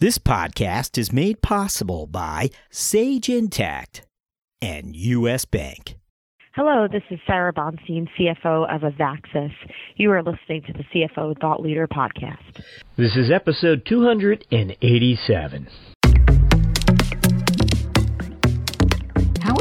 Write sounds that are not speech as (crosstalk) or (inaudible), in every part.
This podcast is made possible by Sage Intacct and U.S. Bank. Hello, this is Sarah Bonstein, CFO of Avaxis. You are listening to the CFO Thought Leader podcast. This is episode 287.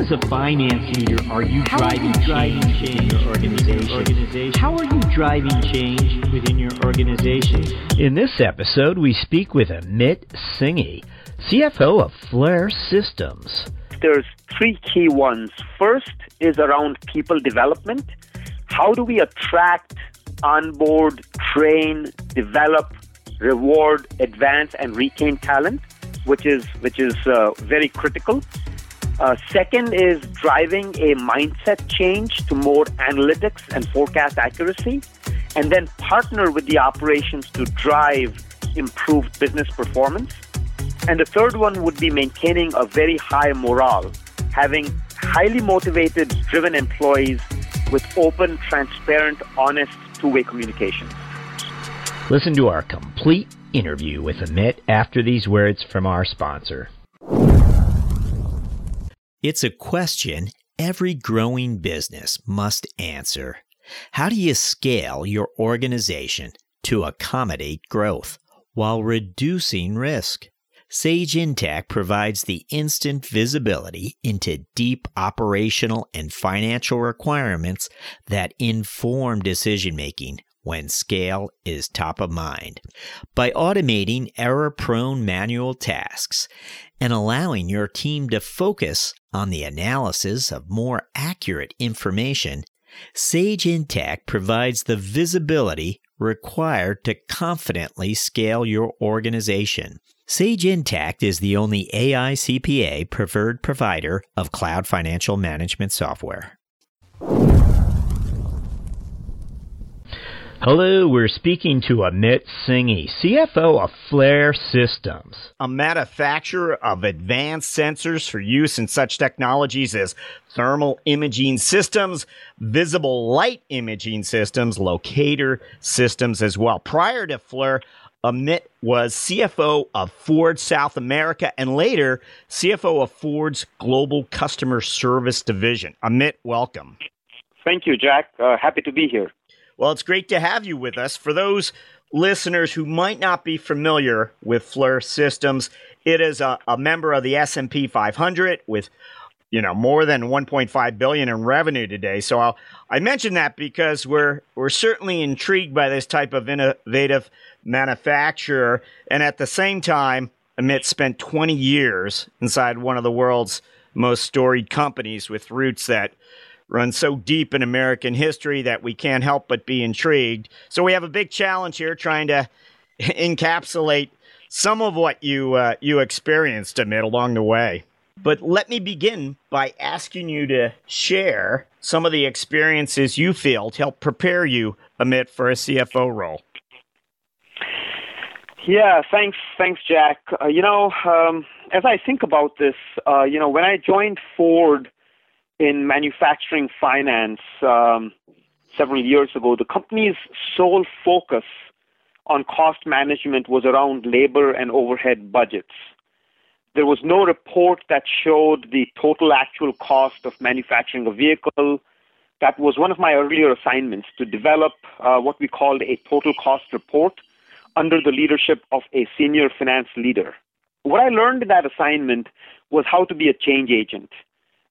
As a finance leader, are you How driving, are you driving change in your organization? organization? How are you driving change within your organization? In this episode, we speak with Amit Singhi, CFO of FLIR Systems. There's three key ones. First is around people development. How do we attract, onboard, train, develop, reward, advance, and retain talent, which is which is uh, very critical. Uh, second is driving a mindset change to more analytics and forecast accuracy, and then partner with the operations to drive improved business performance. And the third one would be maintaining a very high morale, having highly motivated, driven employees with open, transparent, honest, two way communication. Listen to our complete interview with Amit after these words from our sponsor. It's a question every growing business must answer. How do you scale your organization to accommodate growth while reducing risk? Sage Intacct provides the instant visibility into deep operational and financial requirements that inform decision making when scale is top of mind. By automating error prone manual tasks and allowing your team to focus on the analysis of more accurate information, Sage Intacct provides the visibility required to confidently scale your organization. Sage Intacct is the only AICPA preferred provider of cloud financial management software. Hello, we're speaking to Amit Singhi, CFO of FLIR Systems, a manufacturer of advanced sensors for use in such technologies as thermal imaging systems, visible light imaging systems, locator systems as well. Prior to FLIR, Amit was CFO of Ford South America and later CFO of Ford's Global Customer Service Division. Amit, welcome. Thank you, Jack. Uh, happy to be here. Well, it's great to have you with us. For those listeners who might not be familiar with FLIR Systems, it is a, a member of the S&P 500 with you know more than 1.5 billion in revenue today. So I'll, I mention that because we're we're certainly intrigued by this type of innovative manufacturer, and at the same time, Amit spent 20 years inside one of the world's most storied companies with roots that run so deep in American history that we can't help but be intrigued. So we have a big challenge here trying to (laughs) encapsulate some of what you uh, you experienced Amit along the way. But let me begin by asking you to share some of the experiences you feel to help prepare you, Amit, for a CFO role. Yeah, thanks, thanks, Jack. Uh, you know, um, as I think about this, uh, you know, when I joined Ford in manufacturing finance um, several years ago, the company's sole focus on cost management was around labor and overhead budgets. There was no report that showed the total actual cost of manufacturing a vehicle. That was one of my earlier assignments to develop uh, what we called a total cost report under the leadership of a senior finance leader. What I learned in that assignment was how to be a change agent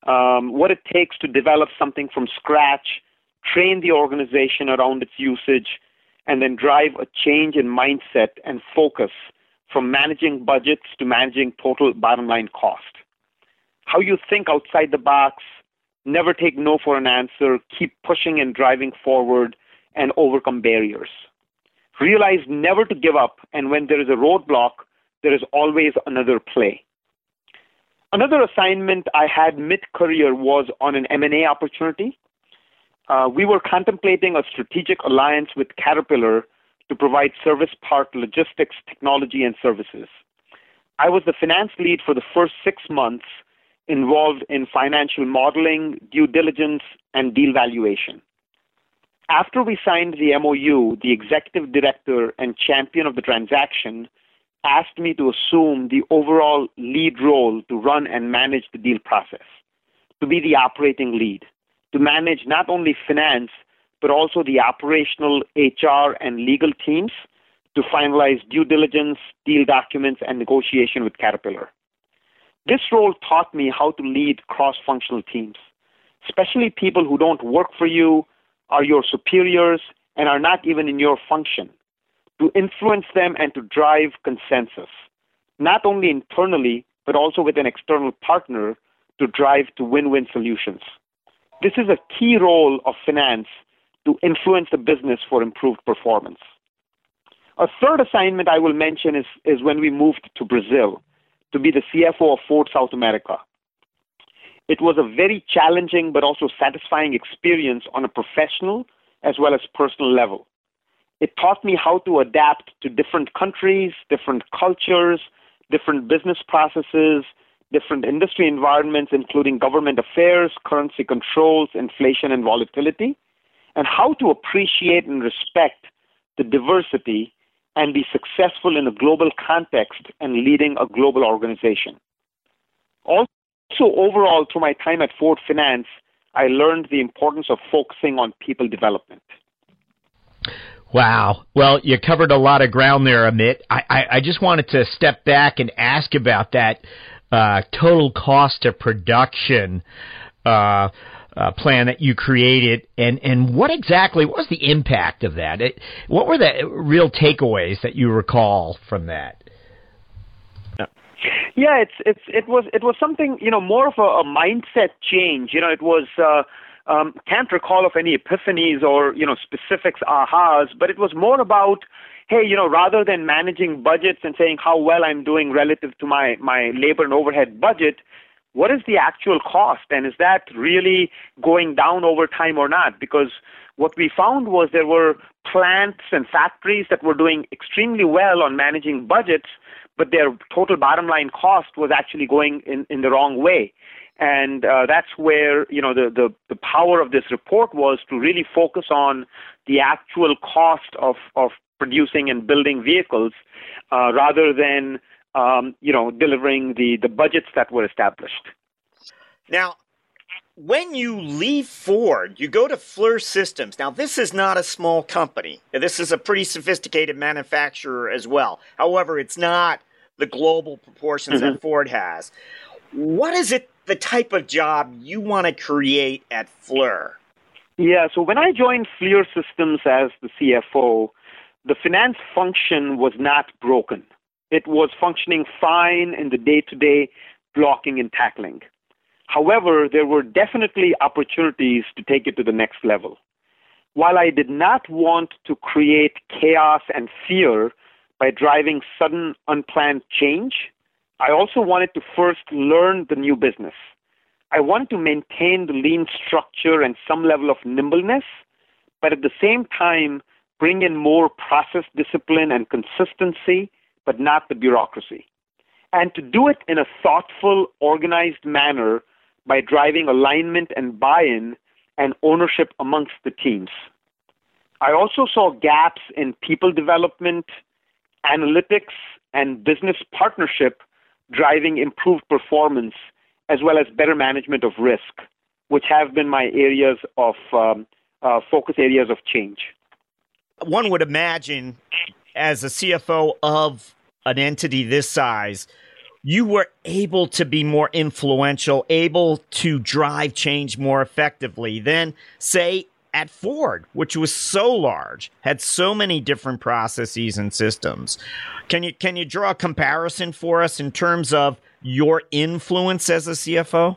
um, what it takes to develop something from scratch, train the organization around its usage, and then drive a change in mindset and focus from managing budgets to managing total bottom line cost. How you think outside the box, never take no for an answer, keep pushing and driving forward, and overcome barriers. Realize never to give up, and when there is a roadblock, there is always another play. Another assignment I had mid-career was on an M&A opportunity. Uh, we were contemplating a strategic alliance with Caterpillar to provide service part logistics, technology, and services. I was the finance lead for the first six months involved in financial modeling, due diligence, and deal valuation. After we signed the MOU, the executive director and champion of the transaction asked me to assume the overall lead role to run and manage the deal process, to be the operating lead, to manage not only finance, but also the operational HR and legal teams to finalize due diligence, deal documents, and negotiation with Caterpillar. This role taught me how to lead cross functional teams, especially people who don't work for you, are your superiors, and are not even in your function, to influence them and to drive consensus, not only internally, but also with an external partner to drive to win win solutions. This is a key role of finance to influence the business for improved performance. A third assignment I will mention is, is when we moved to Brazil to be the CFO of Ford South America. It was a very challenging but also satisfying experience on a professional as well as personal level. It taught me how to adapt to different countries, different cultures, different business processes, different industry environments, including government affairs, currency controls, inflation, and volatility, and how to appreciate and respect the diversity and be successful in a global context and leading a global organization. Also, overall, through my time at Ford Finance, I learned the importance of focusing on people development. Wow. Well, you covered a lot of ground there, Amit. I, I, I just wanted to step back and ask about that uh, total cost of production. Uh, uh, plan that you created, and and what exactly what was the impact of that? It, what were the real takeaways that you recall from that? Yeah, it's it's it was it was something you know more of a, a mindset change. You know, it was. Uh, um, can't recall of any epiphanies or you know specifics ahas, but it was more about hey, you know, rather than managing budgets and saying how well I'm doing relative to my my labor and overhead budget, what is the actual cost and is that really going down over time or not? Because what we found was there were plants and factories that were doing extremely well on managing budgets, but their total bottom line cost was actually going in, in the wrong way. And uh, that's where you know the, the, the power of this report was to really focus on the actual cost of, of producing and building vehicles uh, rather than um, you know, delivering the, the budgets that were established. Now, when you leave Ford, you go to FLIR Systems. Now, this is not a small company. This is a pretty sophisticated manufacturer as well. However, it's not the global proportions mm-hmm. that Ford has. What is it, the type of job you want to create at FLIR? Yeah, so when I joined FLIR Systems as the CFO, the finance function was not broken. It was functioning fine in the day to day blocking and tackling. However, there were definitely opportunities to take it to the next level. While I did not want to create chaos and fear by driving sudden unplanned change, I also wanted to first learn the new business. I wanted to maintain the lean structure and some level of nimbleness, but at the same time, bring in more process discipline and consistency but not the bureaucracy. And to do it in a thoughtful, organized manner by driving alignment and buy in and ownership amongst the teams. I also saw gaps in people development, analytics, and business partnership driving improved performance as well as better management of risk, which have been my areas of um, uh, focus areas of change. One would imagine, as a CFO of an entity this size, you were able to be more influential, able to drive change more effectively than, say, at Ford, which was so large, had so many different processes and systems. Can you can you draw a comparison for us in terms of your influence as a CFO?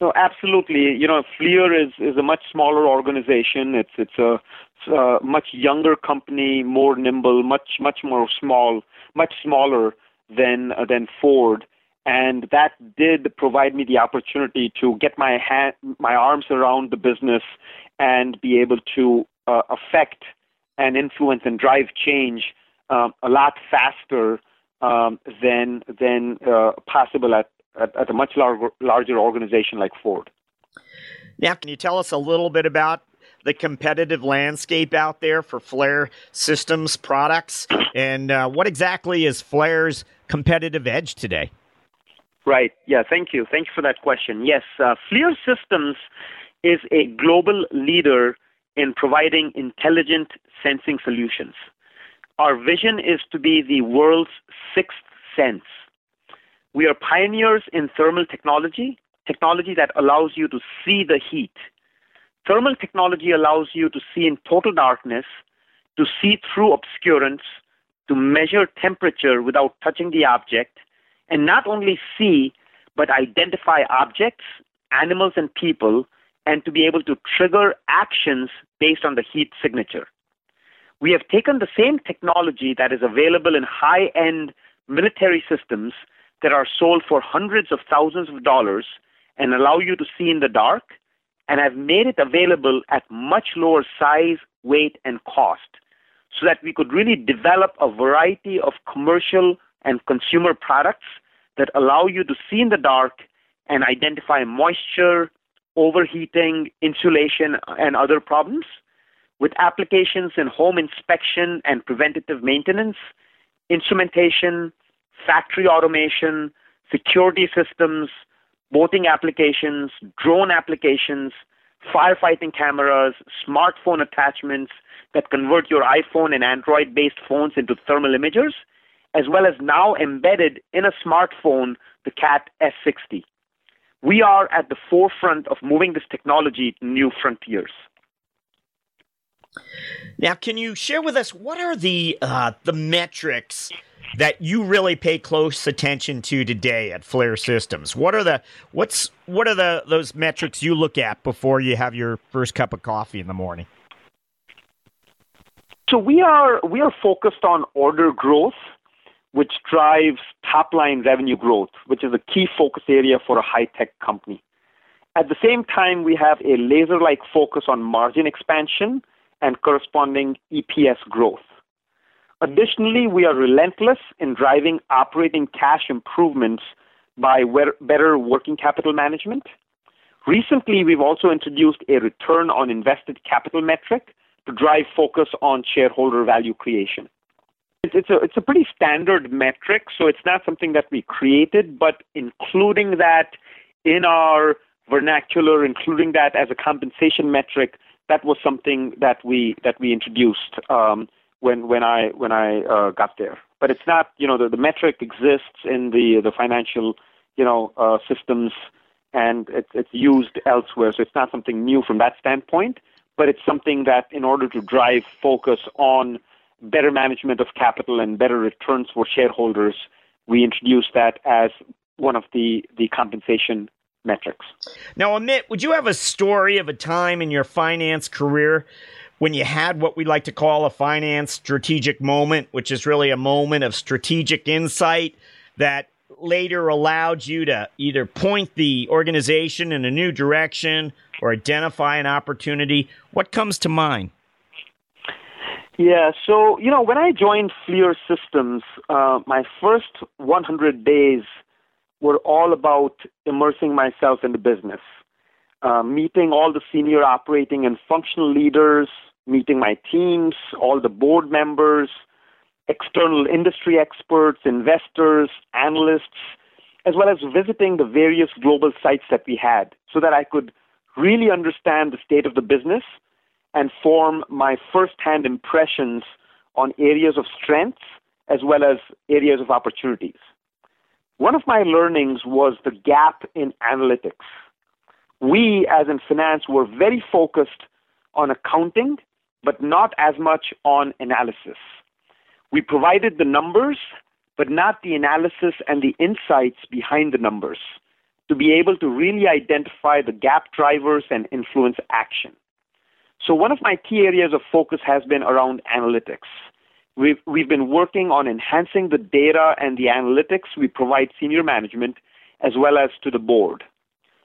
No, absolutely. You know, FLIR is is a much smaller organization. It's it's a, it's a much younger company, more nimble, much much more small much smaller than uh, than Ford, and that did provide me the opportunity to get my hand, my arms around the business and be able to uh, affect and influence and drive change um, a lot faster um, than than uh, possible at, at, at a much larger larger organization like Ford. Now, can you tell us a little bit about the competitive landscape out there for FLIR Systems products? And uh, what exactly is FLIR's competitive edge today? Right. Yeah. Thank you. Thank you for that question. Yes, uh, FLIR Systems is a global leader in providing intelligent sensing solutions. Our vision is to be the world's sixth sense. We are pioneers in thermal technology, technology that allows you to see the heat. Thermal technology allows you to see in total darkness, to see through obscurance, to measure temperature without touching the object, and not only see, but identify objects, animals, and people, and to be able to trigger actions based on the heat signature. We have taken the same technology that is available in high end military systems that are sold for hundreds of thousands of dollars and allow you to see in the dark, and have made it available at much lower size, weight, and cost so that we could really develop a variety of commercial and consumer products that allow you to see in the dark and identify moisture, overheating, insulation, and other problems with applications in home inspection and preventative maintenance, instrumentation, factory automation, security systems, boating applications, drone applications, firefighting cameras, smartphone attachments that convert your iPhone and Android based phones into thermal imagers, as well as now embedded in a smartphone, the CAT S60. We are at the forefront of moving this technology to new frontiers. Now, can you share with us what are the uh, the metrics that you really pay close attention to today at FLIR Systems? What are the what's what are the those metrics you look at before you have your first cup of coffee in the morning? So we are we are focused on order growth, which drives top line revenue growth, which is a key focus area for a high tech company. At the same time, we have a laser like focus on margin expansion and corresponding EPS growth. Additionally, we are relentless in driving operating cash improvements by better working capital management. Recently, we've also introduced a return on invested capital metric to drive focus on shareholder value creation. It's a, it's a pretty standard metric, so it's not something that we created, but including that in our vernacular, including that as a compensation metric, that was something that we that we introduced um, when when I when I uh, got there. But it's not you know the, the metric exists in the the financial you know uh, systems and it's it's used elsewhere, so it's not something new from that standpoint. But it's something that in order to drive focus on better management of capital and better returns for shareholders, we introduced that as one of the the compensation metrics. Now, Amit, would you have a story of a time in your finance career when you had what we like to call a finance strategic moment, which is really a moment of strategic insight that later allowed you to either point the organization in a new direction or identify an opportunity? What comes to mind? Yeah, so, you know, when I joined FLIR Systems, uh, my first 100 days were all about immersing myself in the business, uh, meeting all the senior operating and functional leaders, meeting my teams, all the board members, external industry experts, investors, analysts, as well as visiting the various global sites that we had so that I could really understand the state of the business and form my firsthand impressions on areas of strengths as well as areas of opportunities. One of my learnings was the gap in analytics. We, as in finance, were very focused on accounting, but not as much on analysis. We provided the numbers, but not the analysis and the insights behind the numbers to be able to really identify the gap drivers and influence action. So, one of my key areas of focus has been around analytics. We've, we've been working on enhancing the data and the analytics we provide senior management as well as to the board.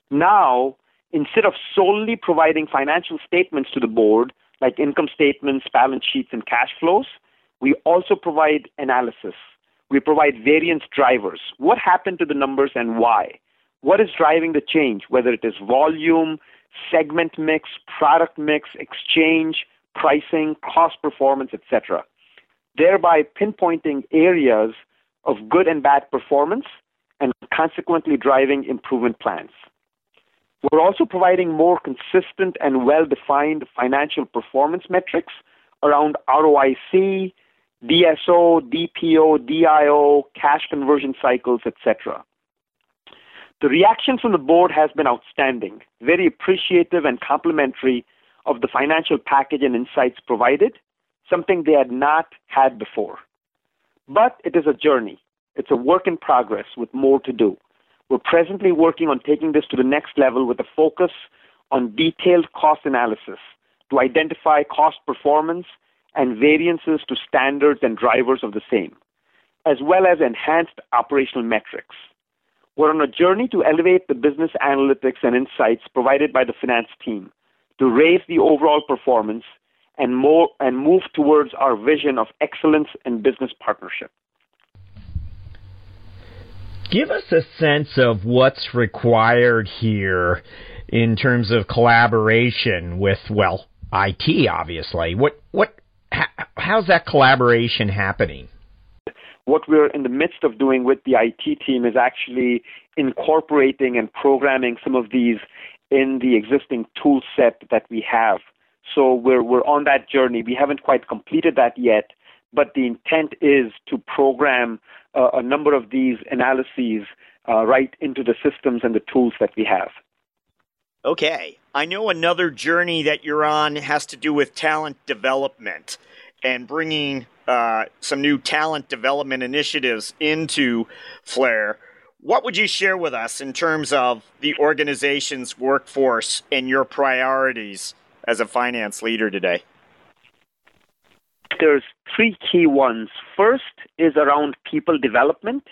Now, instead of solely providing financial statements to the board, like income statements, balance sheets, and cash flows, we also provide analysis. We provide variance drivers. What happened to the numbers and why? What is driving the change, whether it is volume, segment mix, product mix, exchange, pricing, cost performance, etc., thereby pinpointing areas of good and bad performance and consequently driving improvement plans. We're also providing more consistent and well defined financial performance metrics around ROIC, DSO, DPO, DIO, cash conversion cycles, etc. The reaction from the board has been outstanding, very appreciative and complimentary of the financial package and insights provided, something they had not had before. But it is a journey. It's a work in progress with more to do. We're presently working on taking this to the next level with a focus on detailed cost analysis to identify cost performance and variances to standards and drivers of the same, as well as enhanced operational metrics. We're on a journey to elevate the business analytics and insights provided by the finance team to raise the overall performance and more and move towards our vision of excellence in business partnership. Give us a sense of what's required here in terms of collaboration with well, IT obviously. What what how's that collaboration happening? What we're in the midst of doing with the IT team is actually incorporating and programming some of these in the existing tool set that we have. So we're we're on that journey. We haven't quite completed that yet, but the intent is to program uh, a number of these analyses uh, right into the systems and the tools that we have. Okay. I know another journey that you're on has to do with talent development and bringing uh, some new talent development initiatives into FLIR. What would you share with us in terms of the organization's workforce and your priorities as a finance leader today? There's three key ones. First is around people development.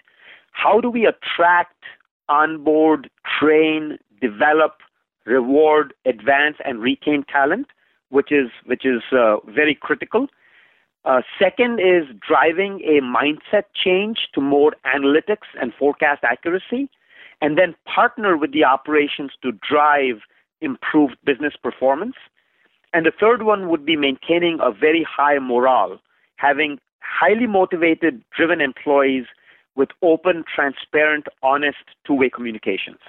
How do we attract, onboard, train, develop, reward, advance, and retain talent, which is which is uh, very critical. Uh, second is driving a mindset change to more analytics and forecast accuracy, and then partner with the operations to drive improved business performance. And the third one would be maintaining a very high morale, having highly motivated, driven employees with open, transparent, honest, two way communications.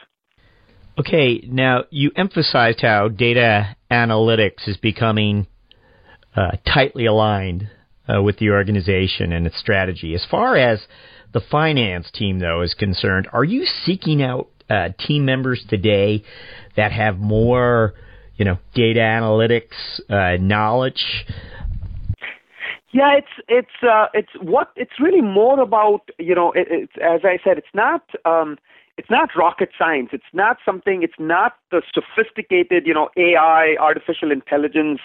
Okay, now you emphasized how data analytics is becoming uh, tightly aligned uh, with the organization and its strategy. As far as the finance team, though, is concerned, are you seeking out uh, team members today that have more, you know, data analytics uh, knowledge? Yeah, it's it's uh, it's what it's really more about. You know, it, it's as I said, it's not. Um, it's not rocket science. It's not something. It's not the sophisticated, you know, AI, artificial intelligence,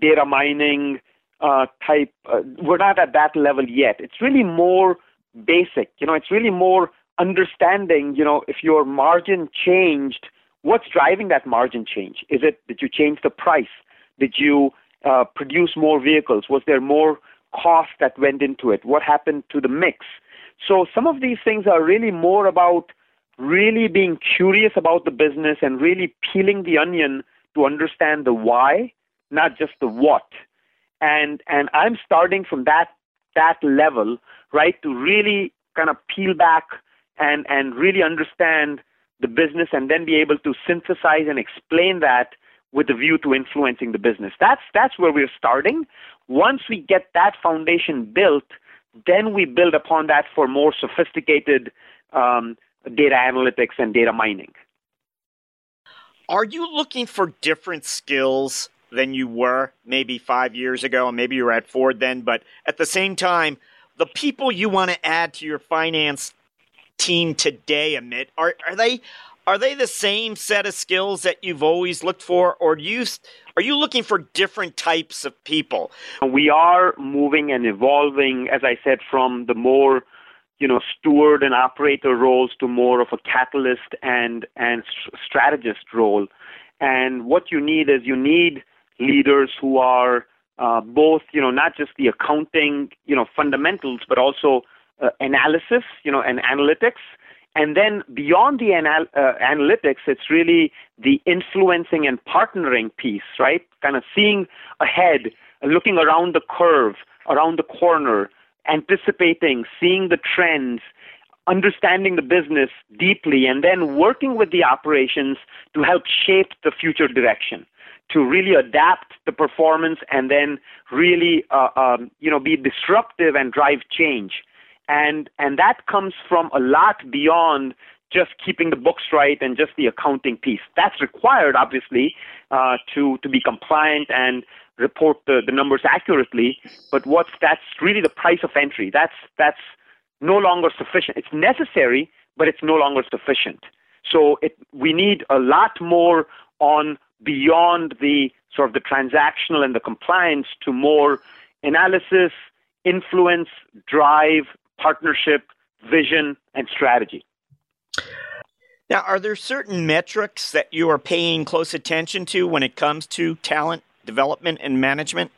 data mining, uh, type. Uh, we're not at that level yet. It's really more basic. You know, it's really more understanding. You know, if your margin changed, what's driving that margin change? Is it that you changed the price? Did you uh, produce more vehicles? Was there more cost that went into it? What happened to the mix? So some of these things are really more about really being curious about the business and really peeling the onion to understand the why, not just the what and and I'm starting from that that level, right, to really kind of peel back and and really understand the business and then be able to synthesize and explain that with a view to influencing the business. That's that's where we're starting. Once we get that foundation built, then we build upon that for more sophisticated um, data analytics and data mining. Are you looking for different skills than you were maybe five years ago, and maybe you were at Ford then. But at the same time, the people you want to add to your finance team today, Amit, are are they are they the same set of skills that you've always looked for, or do you are you looking for different types of people? We are moving and evolving, as I said, from the more you know steward and operator roles to more of a catalyst and and strategist role. And what you need is you need leaders who are uh, both, you know, not just the accounting, you know, fundamentals, but also uh, analysis, you know, and analytics, And then beyond the anal- uh, analytics, it's really the influencing and partnering piece, right? Kind of seeing ahead, looking around the curve, around the corner, anticipating, seeing the trends, understanding the business deeply, and then working with the operations to help shape the future direction, to really adapt the performance and then really, uh, um, you know, be disruptive and drive change. And, and that comes from a lot beyond just keeping the books right and just the accounting piece. That's required, obviously, uh, to, to be compliant and report the, the numbers accurately. But what's that's really the price of entry. That's that's no longer sufficient. It's necessary, but it's no longer sufficient. So it, we need a lot more on beyond the sort of the transactional and the compliance to more analysis, influence, drive, partnership, vision, and strategy. Now, are there certain metrics that you are paying close attention to when it comes to talent development and management?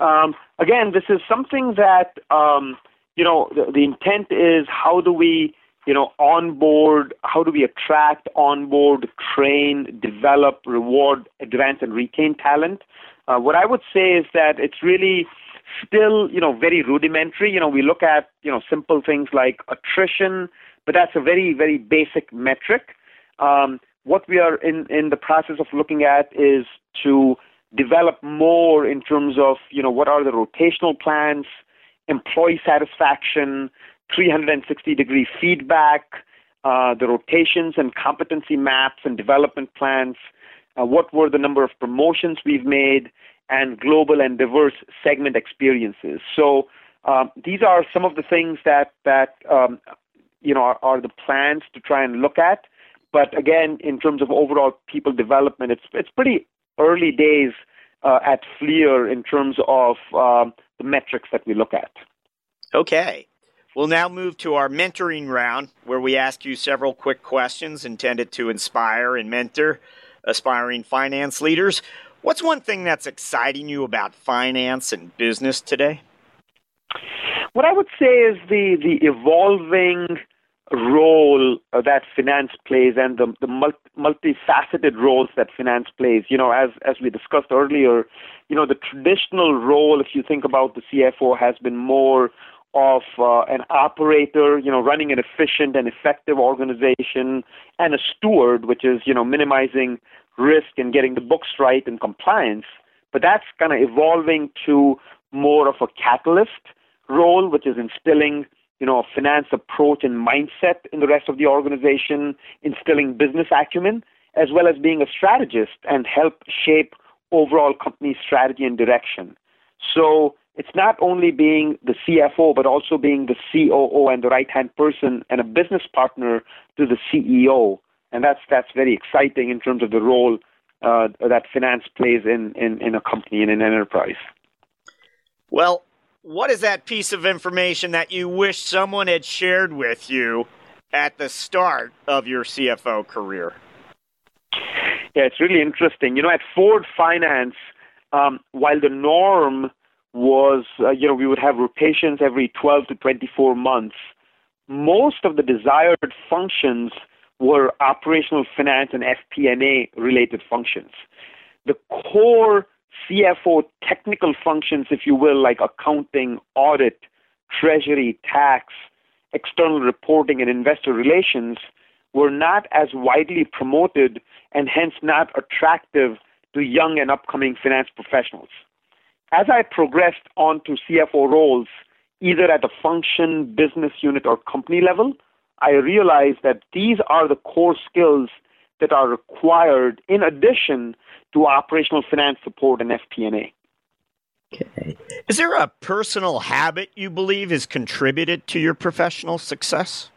Um, again, this is something that um, you know the, the, intent is how do we you know onboard, how do we attract, onboard, train, develop, reward, advance, and retain talent. Uh, what I would say is that it's really still you know very rudimentary. You know, we look at you know simple things like attrition, but that's a very very basic metric. Um, what we are in, in the process of looking at is to develop more in terms of, you know, what are the rotational plans, employee satisfaction, 360 degree feedback, uh, the rotations and competency maps and development plans, uh, what were the number of promotions we've made, and global and diverse segment experiences. So um, these are some of the things that that um, you know are, are, the plans to try and look at. But again, in terms of overall people development, it's it's pretty early days uh, at FLIR in terms of um, the metrics that we look at. Okay. We'll now move to our mentoring round, where we ask you several quick questions intended to inspire and mentor aspiring finance leaders. What's one thing that's exciting you about finance and business today? What I would say is the the evolving role that finance plays and the, the multi, multifaceted roles that finance plays. You know, as as we discussed earlier, you know, the traditional role, if you think about the CFO, has been more of uh, an operator, you know, running an efficient and effective organization, and a steward, which is you know minimizing risk and getting the books right and compliance. But that's kind of evolving to more of a catalyst role, which is instilling you know, a finance approach and mindset in the rest of the organization, instilling business acumen, as well as being a strategist and help shape overall company strategy and direction. So it's not only being the CFO, but also being the COO and the right hand person and a business partner to the CEO. And that's that's very exciting in terms of the role uh, that finance plays in, in, in a company and in an enterprise. Well, what is that piece of information that you wish someone had shared with you at the start of your CFO career? Yeah, it's really interesting. You know, at Ford Finance, um, while the norm was, uh, you know, we would have rotations every 12 to 24 months, most of the desired functions were operational finance and FP&A related functions. The core CFO technical functions, if you will, like accounting, audit, treasury, tax, external reporting, and investor relations, were not as widely promoted and hence not attractive to young and upcoming finance professionals. As I progressed on to CFO roles, either at a function, business unit, or company level, I realized that these are the core skills that are required in addition to operational finance support and FP&A. Okay. Is there a personal habit you believe has contributed to your professional success?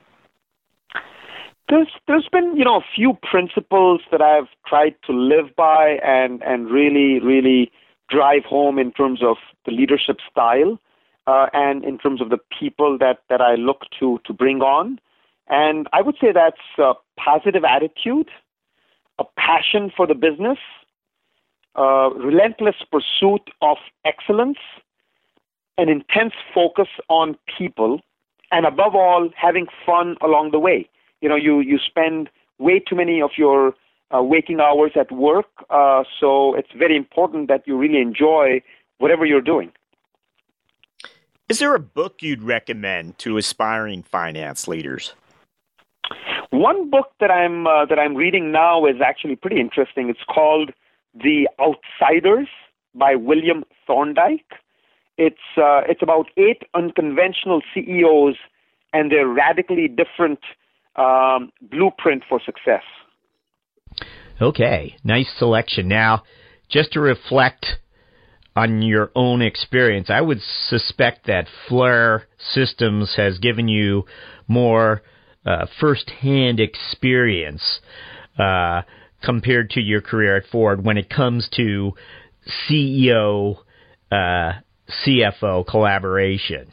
There's there's been you know a few principles that I've tried to live by and and really really drive home in terms of the leadership style uh, and in terms of the people that that I look to to bring on. And I would say that's a positive attitude, a passion for the business, a relentless pursuit of excellence, an intense focus on people, and above all, having fun along the way. You know, you, you spend way too many of your uh, waking hours at work, uh, so it's very important that you really enjoy whatever you're doing. Is there a book you'd recommend to aspiring finance leaders? One book that I'm uh, that I'm reading now is actually pretty interesting. It's called The Outsiders by William Thorndike. It's uh, it's about eight unconventional CEOs and their radically different um, blueprint for success. Okay, nice selection. Now, just to reflect on your own experience, I would suspect that FLIR Systems has given you more uh, firsthand experience uh, compared to your career at Ford when it comes to CEO uh, CFO collaboration?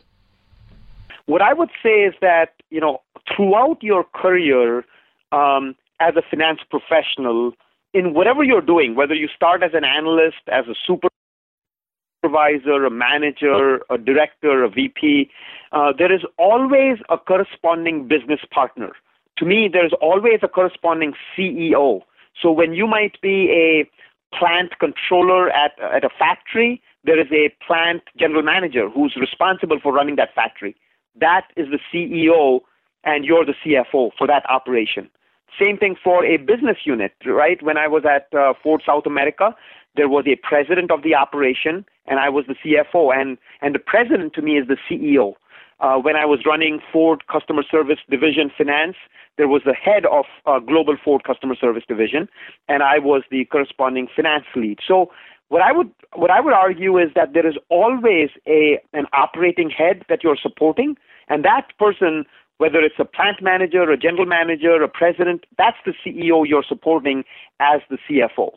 What I would say is that you know throughout your career um, as a finance professional, in whatever you're doing, whether you start as an analyst, as a supervisor, a manager, a director, a VP, uh, there is always a corresponding business partner. To me, there's always a corresponding CEO. So when you might be a plant controller at, at a factory, there is a plant general manager who's responsible for running that factory. That is the CEO, and you're the CFO for that operation. Same thing for a business unit, right? When I was at uh, Ford South America, there was a president of the operation, and I was the CFO, and and the president to me is the CEO. Uh, when I was running Ford Customer Service Division Finance, there was the head of uh, Global Ford Customer Service Division, and I was the corresponding finance lead. So what I would what I would argue is that there is always a an operating head that you're supporting, and that person, whether it's a plant manager, a general manager, a president, that's the CEO you're supporting as the CFO.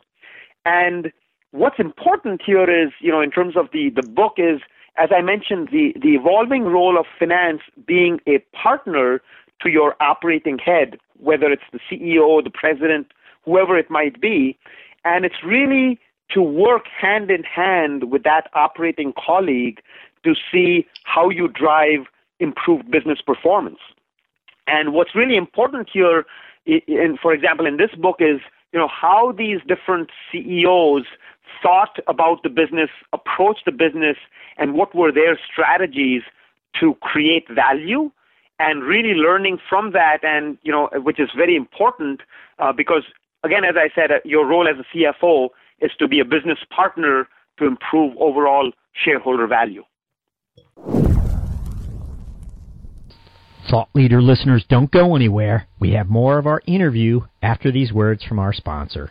And what's important here is, you know, in terms of the the book is as I mentioned, the, the evolving role of finance being a partner to your operating head, whether it's the CEO, the president, whoever it might be. And it's really to work hand in hand with that operating colleague to see how you drive improved business performance. And what's really important here, in, for example, in this book is you know how these different CEOs thought about the business, approached the business, and what were their strategies to create value and really learning from that and you know which is very important uh, because again as i said uh, your role as a cfo is to be a business partner to improve overall shareholder value thought leader listeners don't go anywhere. We have more of our interview after these words from our sponsor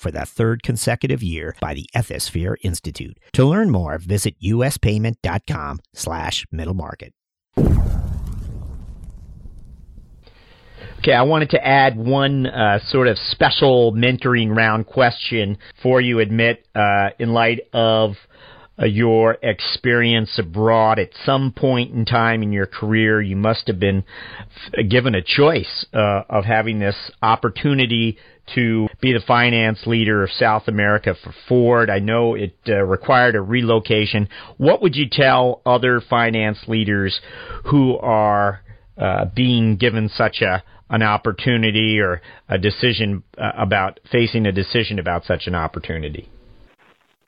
for the third consecutive year by the Ethisphere Institute. To learn more, visit uspayment.com slash middle market. Okay, I wanted to add one uh, sort of special mentoring round question for you, Amit, uh, in light of your experience abroad. At some point in time in your career, you must have been given a choice uh, of having this opportunity to be the finance leader of South America for Ford. I know it uh, required a relocation. What would you tell other finance leaders who are uh, being given such a an opportunity or a decision uh, about facing a decision about such an opportunity?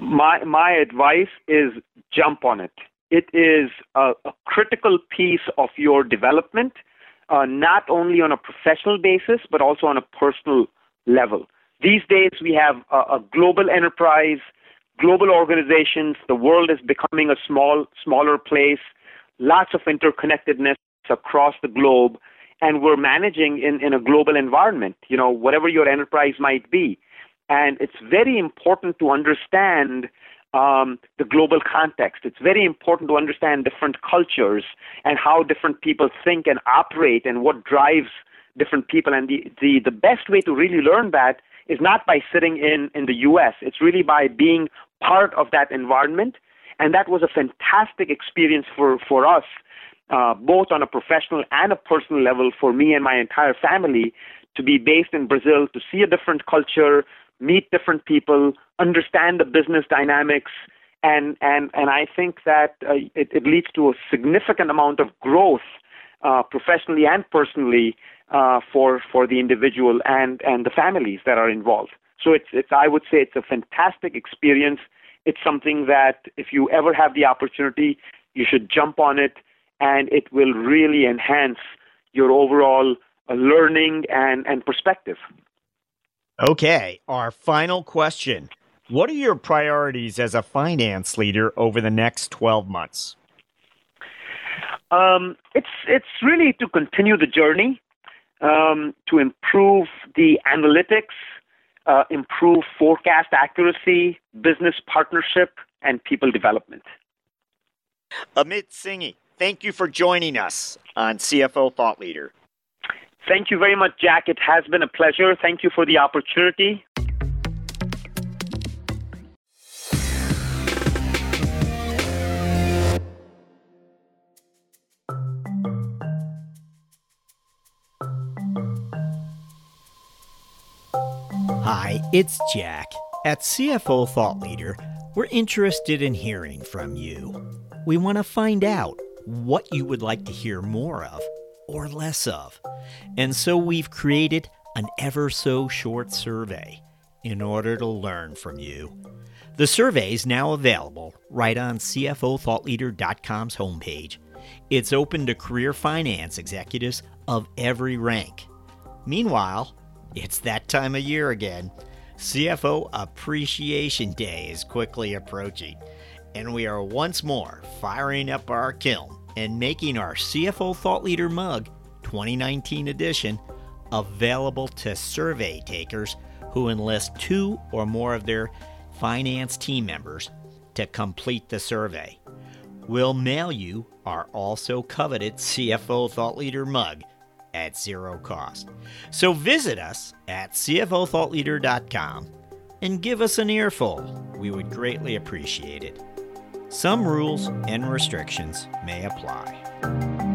My my advice is jump on it. It is a, a critical piece of your development, uh, not only on a professional basis but also on a personal level. These days, we have a, a global enterprise, global organizations. The world is becoming a small, smaller place. Lots of interconnectedness across the globe, and we're managing in, in a global environment. You know, whatever your enterprise might be, and it's very important to understand um, the global context. It's very important to understand different cultures and how different people think and operate and what drives different people. And the, the, the best way to really learn that is not by sitting in, in the US, it's really by being part of that environment. And that was a fantastic experience for, for us, uh, both on a professional and a personal level for me and my entire family to be based in Brazil, to see a different culture, meet different people, understand the business dynamics, and and and I think that uh, it, it, leads to a significant amount of growth, uh, professionally and personally, uh, for for the individual and and the families that are involved. So it's it's I would say it's a fantastic experience. It's something that if you ever have the opportunity, you should jump on it, and it will really enhance your overall uh, learning and and perspective. Okay, our final question. What are your priorities as a finance leader over the next 12 months? Um, it's it's really to continue the journey, um, to improve the analytics, uh, improve forecast accuracy, business partnership, and people development. Amit Singhi, thank you for joining us on CFO Thought Leader. Thank you very much, Jack. It has been a pleasure. Thank you for the opportunity. Hi, it's Jack. At CFO Thought Leader, we're interested in hearing from you. We want to find out what you would like to hear more of or less of. And so we've created an ever so short survey in order to learn from you. The survey is now available right on CFOThoughtLeader.com's homepage. It's open to career finance executives of every rank. Meanwhile, it's that time of year again. CFO Appreciation Day is quickly approaching, and we are once more firing up our kiln and making our CFO Thought Leader mug 2019 edition available to survey takers who enlist two or more of their finance team members to complete the survey. We'll mail you our also coveted CFO Thought Leader mug at zero cost. So visit us at CFOThoughtLeader.com and give us an earful. We would greatly appreciate it. Some rules and restrictions may apply.